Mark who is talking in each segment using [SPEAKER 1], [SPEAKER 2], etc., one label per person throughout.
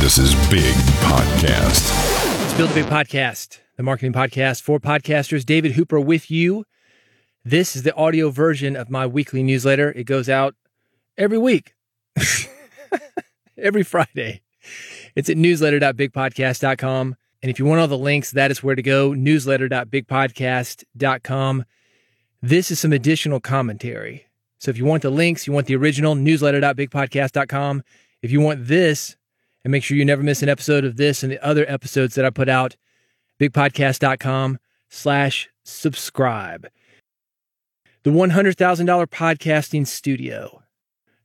[SPEAKER 1] This is Big Podcast.
[SPEAKER 2] It's Build a Big Podcast, the marketing podcast for podcasters. David Hooper with you. This is the audio version of my weekly newsletter. It goes out every week, every Friday. It's at newsletter.bigpodcast.com. And if you want all the links, that is where to go newsletter.bigpodcast.com. This is some additional commentary. So if you want the links, you want the original newsletter.bigpodcast.com. If you want this, and make sure you never miss an episode of this and the other episodes that I put out, bigpodcast.com slash subscribe. The $100,000 podcasting studio.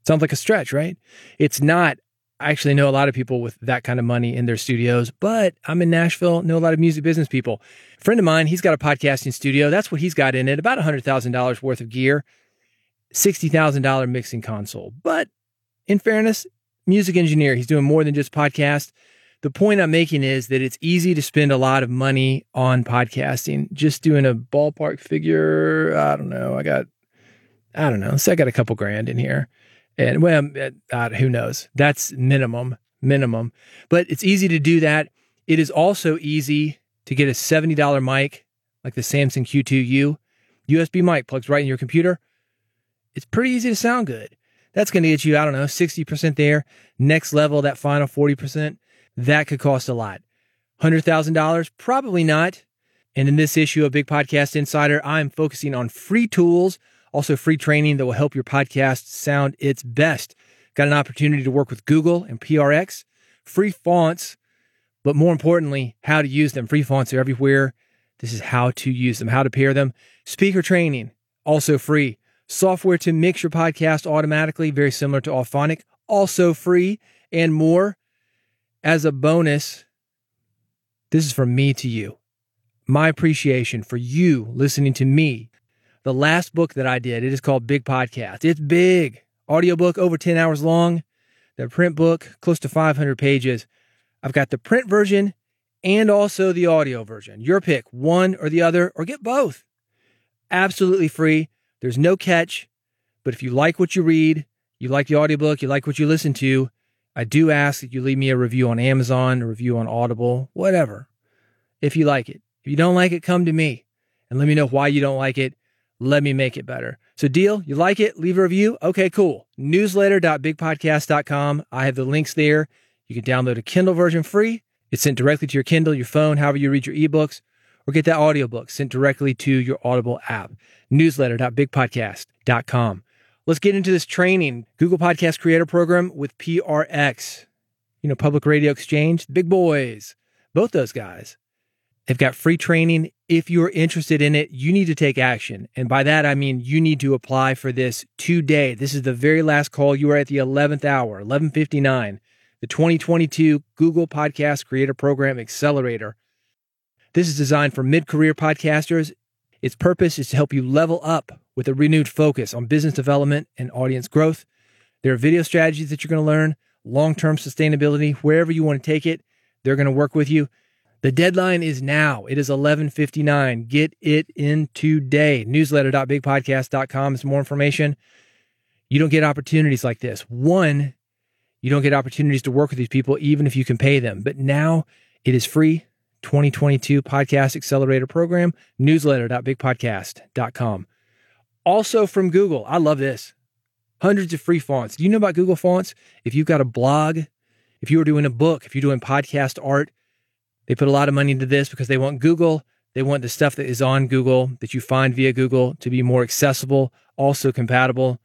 [SPEAKER 2] Sounds like a stretch, right? It's not. I actually know a lot of people with that kind of money in their studios, but I'm in Nashville, know a lot of music business people. A friend of mine, he's got a podcasting studio. That's what he's got in it, about $100,000 worth of gear, $60,000 mixing console. But in fairness, music engineer. He's doing more than just podcast. The point I'm making is that it's easy to spend a lot of money on podcasting. Just doing a ballpark figure, I don't know. I got, I don't know. So I got a couple grand in here. And well, uh, who knows? That's minimum, minimum. But it's easy to do that. It is also easy to get a $70 mic like the Samson Q2U. USB mic plugs right in your computer. It's pretty easy to sound good. That's going to get you, I don't know, 60% there. Next level, that final 40%, that could cost a lot. $100,000? Probably not. And in this issue of Big Podcast Insider, I'm focusing on free tools, also free training that will help your podcast sound its best. Got an opportunity to work with Google and PRX, free fonts, but more importantly, how to use them. Free fonts are everywhere. This is how to use them, how to pair them. Speaker training, also free. Software to mix your podcast automatically, very similar to Auphonic, also free and more. As a bonus, this is from me to you. My appreciation for you listening to me. The last book that I did, it is called Big Podcast. It's big. Audiobook over 10 hours long. The print book, close to 500 pages. I've got the print version and also the audio version. Your pick, one or the other, or get both. Absolutely free. There's no catch, but if you like what you read, you like the audiobook, you like what you listen to, I do ask that you leave me a review on Amazon, a review on Audible, whatever, if you like it. If you don't like it, come to me and let me know why you don't like it. Let me make it better. So, deal, you like it, leave a review. Okay, cool. Newsletter.bigpodcast.com. I have the links there. You can download a Kindle version free. It's sent directly to your Kindle, your phone, however you read your ebooks or get that audiobook sent directly to your Audible app. Newsletter.bigpodcast.com. Let's get into this training. Google Podcast Creator Program with PRX. You know, Public Radio Exchange, big boys, both those guys. They've got free training. If you're interested in it, you need to take action. And by that, I mean you need to apply for this today. This is the very last call. You are at the 11th hour, 1159, the 2022 Google Podcast Creator Program Accelerator. This is designed for mid career podcasters. Its purpose is to help you level up with a renewed focus on business development and audience growth. There are video strategies that you're going to learn, long term sustainability, wherever you want to take it, they're going to work with you. The deadline is now. It is 11:59. Get it in today. Newsletter.bigpodcast.com is more information. You don't get opportunities like this. One, you don't get opportunities to work with these people even if you can pay them. But now it is free. 2022 Podcast Accelerator Program, newsletter.bigpodcast.com. Also from Google, I love this. Hundreds of free fonts. Do you know about Google Fonts? If you've got a blog, if you were doing a book, if you're doing podcast art, they put a lot of money into this because they want Google. They want the stuff that is on Google that you find via Google to be more accessible, also compatible.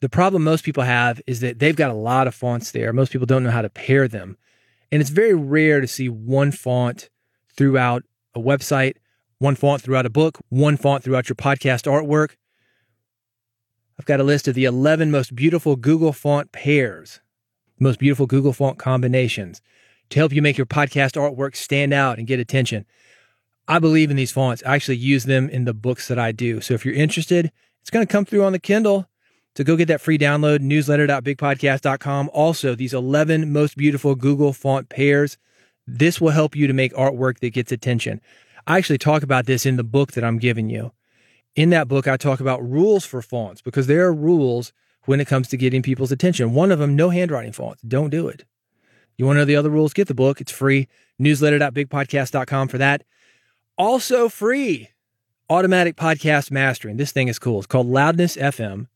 [SPEAKER 2] The problem most people have is that they've got a lot of fonts there. Most people don't know how to pair them. And it's very rare to see one font throughout a website, one font throughout a book, one font throughout your podcast artwork. I've got a list of the 11 most beautiful Google font pairs, most beautiful Google font combinations to help you make your podcast artwork stand out and get attention. I believe in these fonts. I actually use them in the books that I do. So if you're interested, it's going to come through on the Kindle. So go get that free download, newsletter.bigpodcast.com. Also, these 11 most beautiful Google font pairs. This will help you to make artwork that gets attention. I actually talk about this in the book that I'm giving you. In that book, I talk about rules for fonts because there are rules when it comes to getting people's attention. One of them, no handwriting fonts. Don't do it. You want to know the other rules? Get the book. It's free. Newsletter.bigpodcast.com for that. Also free. Automatic podcast mastering. This thing is cool. It's called Loudness FM.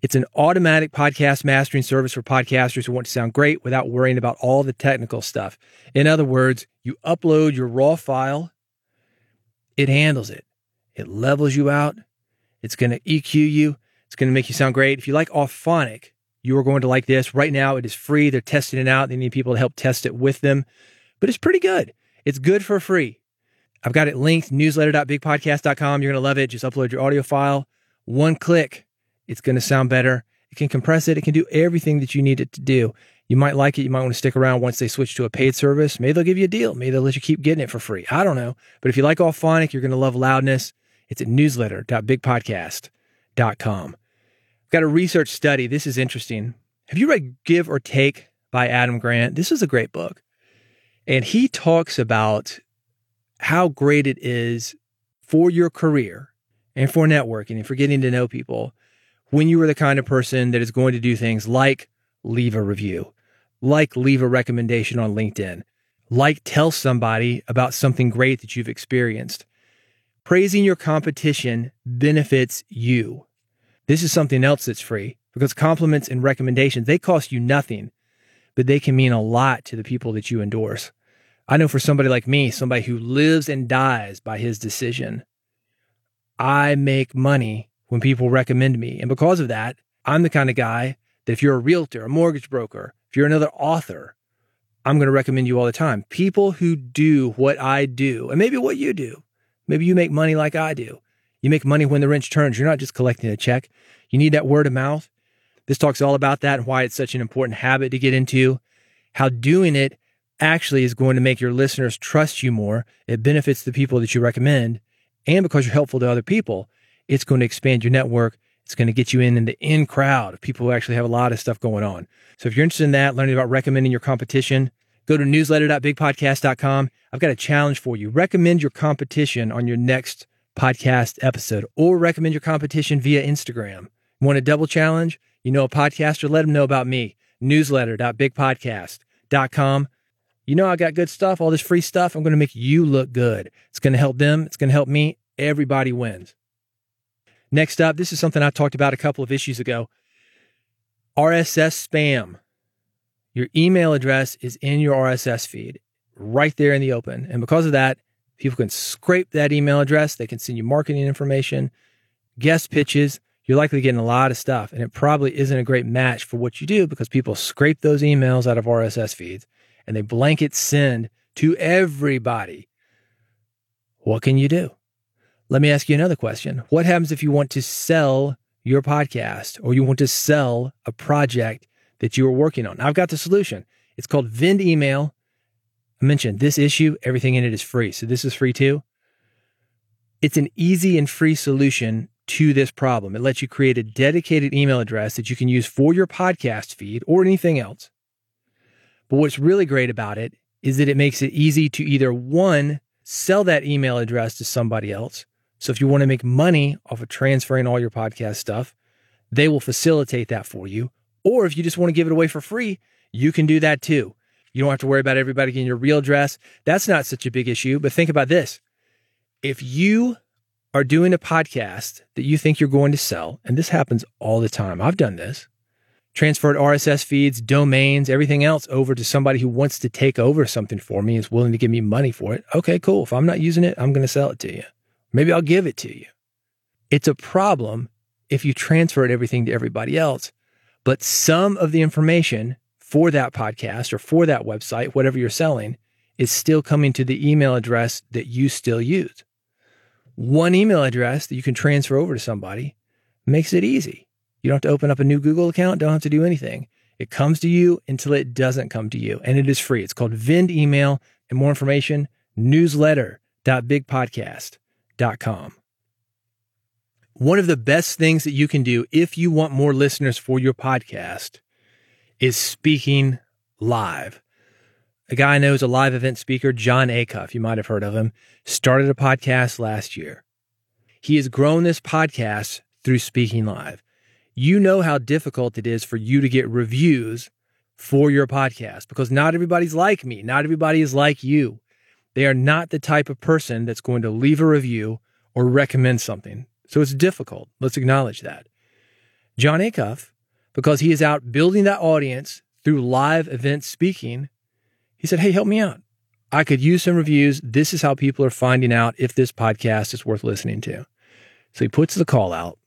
[SPEAKER 2] It's an automatic podcast mastering service for podcasters who want to sound great without worrying about all the technical stuff. In other words, you upload your raw file, it handles it. It levels you out. It's going to EQ you. It's going to make you sound great. If you like Auphonic, you are going to like this. Right now, it is free. They're testing it out. They need people to help test it with them, but it's pretty good. It's good for free. I've got it linked newsletter.bigpodcast.com. You're going to love it. Just upload your audio file. One click it's going to sound better. It can compress it. It can do everything that you need it to do. You might like it. You might want to stick around once they switch to a paid service. Maybe they'll give you a deal. Maybe they'll let you keep getting it for free. I don't know. But if you like Auphonic, you're going to love loudness. It's at newsletter.bigpodcast.com. I've got a research study. This is interesting. Have you read Give or Take by Adam Grant? This is a great book. And he talks about how great it is for your career and for networking and for getting to know people when you are the kind of person that is going to do things like leave a review, like leave a recommendation on LinkedIn, like tell somebody about something great that you've experienced. Praising your competition benefits you. This is something else that's free because compliments and recommendations, they cost you nothing, but they can mean a lot to the people that you endorse. I know for somebody like me, somebody who lives and dies by his decision, I make money when people recommend me. And because of that, I'm the kind of guy that if you're a realtor, a mortgage broker, if you're another author, I'm going to recommend you all the time. People who do what I do, and maybe what you do. Maybe you make money like I do. You make money when the wrench turns. You're not just collecting a check. You need that word of mouth. This talks all about that and why it's such an important habit to get into. How doing it actually is going to make your listeners trust you more. It benefits the people that you recommend. And because you're helpful to other people, it's going to expand your network. It's going to get you in in the in crowd of people who actually have a lot of stuff going on. So if you're interested in that, learning about recommending your competition, go to newsletter.bigpodcast.com. I've got a challenge for you. Recommend your competition on your next podcast episode or recommend your competition via Instagram. Want a double challenge? You know a podcaster? Let them know about me. Newsletter.bigpodcast.com. You know I got good stuff, all this free stuff. I'm going to make you look good. It's going to help them. It's going to help me. Everybody wins. Next up, this is something I talked about a couple of issues ago RSS spam. Your email address is in your RSS feed right there in the open. And because of that, people can scrape that email address. They can send you marketing information, guest pitches. You're likely getting a lot of stuff. And it probably isn't a great match for what you do because people scrape those emails out of RSS feeds and they blanket send to everybody. What can you do? Let me ask you another question. What happens if you want to sell your podcast or you want to sell a project that you are working on? I've got the solution. It's called Vend Email. I mentioned this issue, everything in it is free. So this is free too. It's an easy and free solution to this problem. It lets you create a dedicated email address that you can use for your podcast feed or anything else. But what's really great about it is that it makes it easy to either one, sell that email address to somebody else, so if you want to make money off of transferring all your podcast stuff, they will facilitate that for you. Or if you just want to give it away for free, you can do that too. You don't have to worry about everybody getting your real address. That's not such a big issue. But think about this. If you are doing a podcast that you think you're going to sell, and this happens all the time, I've done this, transferred RSS feeds, domains, everything else over to somebody who wants to take over something for me, is willing to give me money for it. Okay, cool. If I'm not using it, I'm going to sell it to you. Maybe I'll give it to you. It's a problem if you transferred everything to everybody else, but some of the information for that podcast or for that website, whatever you're selling, is still coming to the email address that you still use. One email address that you can transfer over to somebody makes it easy. You don't have to open up a new Google account, don't have to do anything. It comes to you until it doesn't come to you, and it is free. It's called Vend Email, and more information, newsletter.bigpodcast com. One of the best things that you can do if you want more listeners for your podcast is speaking live. A guy I know is a live event speaker, Jon Acuff. You might have heard of him. Started a podcast last year. He has grown this podcast through speaking live. You know how difficult it is for you to get reviews for your podcast because not everybody's like me. Not everybody is like you. They are not the type of person that's going to leave a review or recommend something. So it's difficult. Let's acknowledge that. Jon Acuff, because he is out building that audience through live event speaking, he said, Hey, help me out. I could use some reviews. This is how people are finding out if this podcast is worth listening to. So he puts the call out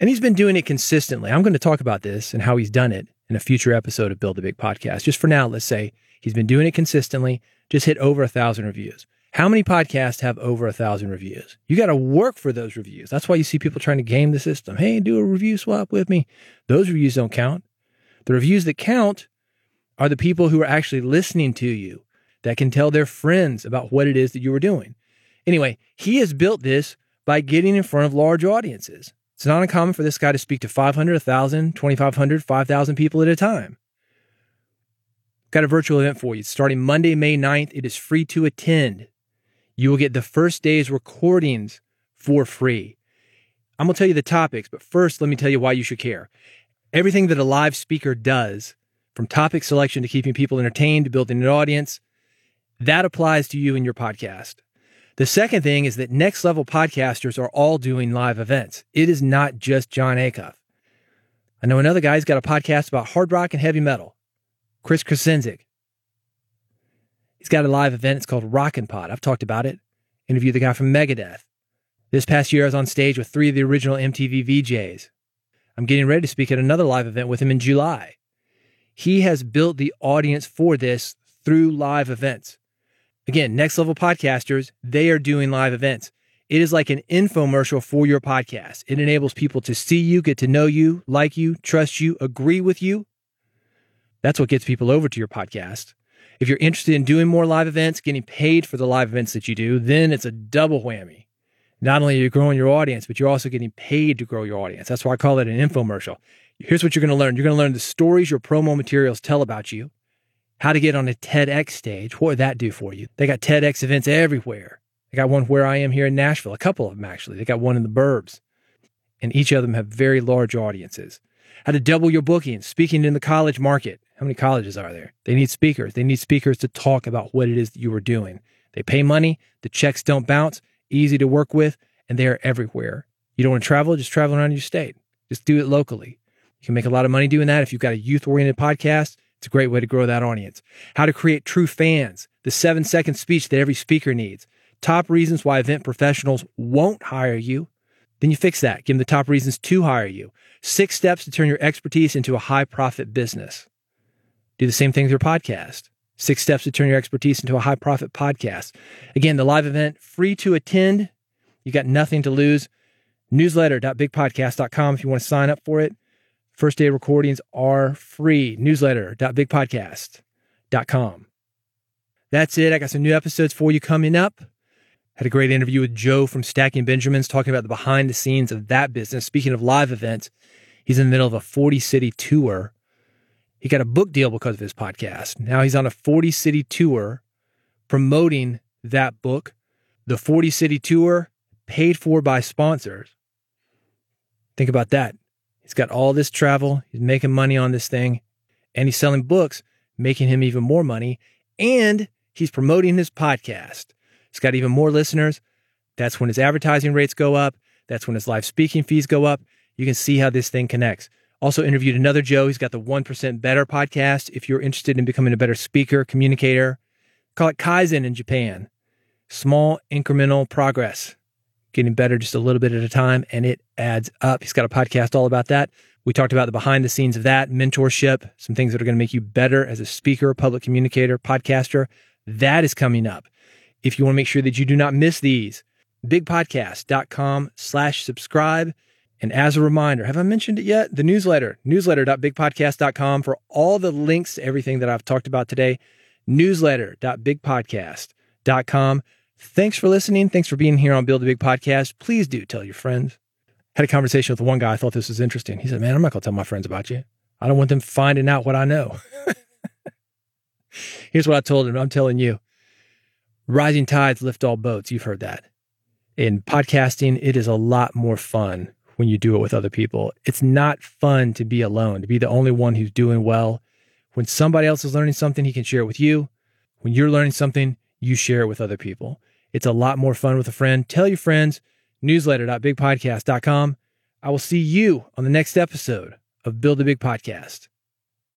[SPEAKER 2] and he's been doing it consistently. I'm going to talk about this and how he's done it in a future episode of Build a Big Podcast. Just for now, let's say he's been doing it consistently, just hit over a thousand reviews. How many podcasts have over a thousand reviews? You got to work for those reviews. That's why you see people trying to game the system. Hey, do a review swap with me. Those reviews don't count. The reviews that count are the people who are actually listening to you that can tell their friends about what it is that you were doing. Anyway, he has built this by getting in front of large audiences. It's not uncommon for this guy to speak to 500, 1,000, 2,500, 5,000 people at a time. Got a virtual event for you. Starting Monday, May 9th. It is free to attend. You will get the first day's recordings for free. I'm going to tell you the topics, but first, let me tell you why you should care. Everything that a live speaker does, from topic selection to keeping people entertained to building an audience, that applies to you and your podcast. The second thing is that next level podcasters are all doing live events. It is not just Jon Acuff. I know another guy who's got a podcast about hard rock and heavy metal, Chris Krasinski. He's got a live event. It's called Rockin' Pod. I've talked about it. Interviewed the guy from Megadeth. This past year, I was on stage with three of the original MTV VJs. I'm getting ready to speak at another live event with him in July. He has built the audience for this through live events. Again, next level podcasters, they are doing live events. It is like an infomercial for your podcast. It enables people to see you, get to know you, like you, trust you, agree with you. That's what gets people over to your podcast. If you're interested in doing more live events, getting paid for the live events that you do, then it's a double whammy. Not only are you growing your audience, but you're also getting paid to grow your audience. That's why I call it an infomercial. Here's what you're going to learn. You're going to learn the stories your promo materials tell about you how to get on a TEDx stage. What would that do for you? They got TEDx events everywhere. They got one where I am here in Nashville, a couple of them actually. They got one in the burbs. And each of them have very large audiences. How to double your bookings, speaking in the college market. How many colleges are there? They need speakers. They need speakers to talk about what it is that you are doing. They pay money, the checks don't bounce, easy to work with, and they are everywhere. You don't want to travel, just travel around your state. Just do it locally. You can make a lot of money doing that if you've got a youth oriented podcast it's a great way to grow that audience. How to create true fans, the seven second speech that every speaker needs. Top reasons why event professionals won't hire you. Then you fix that. Give them the top reasons to hire you. Six steps to turn your expertise into a high profit business. Do the same thing with your podcast. Six steps to turn your expertise into a high profit podcast. Again, the live event, free to attend. You got nothing to lose. Newsletter.bigpodcast.com if you want to sign up for it. First day recordings are free. Newsletter.bigpodcast.com. That's it. I got some new episodes for you coming up. Had a great interview with Joe from Stacking Benjamins talking about the behind the scenes of that business. Speaking of live events, he's in the middle of a 40 city tour. He got a book deal because of his podcast. Now he's on a 40 city tour promoting that book. The 40 city tour paid for by sponsors. Think about that. He's got all this travel. He's making money on this thing and he's selling books, making him even more money. And he's promoting his podcast. He's got even more listeners. That's when his advertising rates go up. That's when his live speaking fees go up. You can see how this thing connects. Also interviewed another Joe. He's got the 1% Better podcast. If you're interested in becoming a better speaker, communicator, call it Kaizen in Japan. Small incremental progress getting better just a little bit at a time, and it adds up. He's got a podcast all about that. We talked about the behind the scenes of that, mentorship, some things that are going to make you better as a speaker, public communicator, podcaster. That is coming up. If you want to make sure that you do not miss these, bigpodcast.com slash subscribe. And as a reminder, have I mentioned it yet? The newsletter, newsletter.bigpodcast.com for all the links to everything that I've talked about today. Newsletter.bigpodcast.com. Thanks for listening. Thanks for being here on Build a Big Podcast. Please do tell your friends. Had a conversation with one guy. I thought this was interesting. He said, Man, I'm not going to tell my friends about you. I don't want them finding out what I know. Here's what I told him I'm telling you rising tides lift all boats. You've heard that. In podcasting, it is a lot more fun when you do it with other people. It's not fun to be alone, to be the only one who's doing well When somebody else is learning something, he can share it with you. When you're learning something, you share it with other people. It's a lot more fun with a friend. Tell your friends, newsletter.bigpodcast.com. I will see you on the next episode of Build a Big Podcast.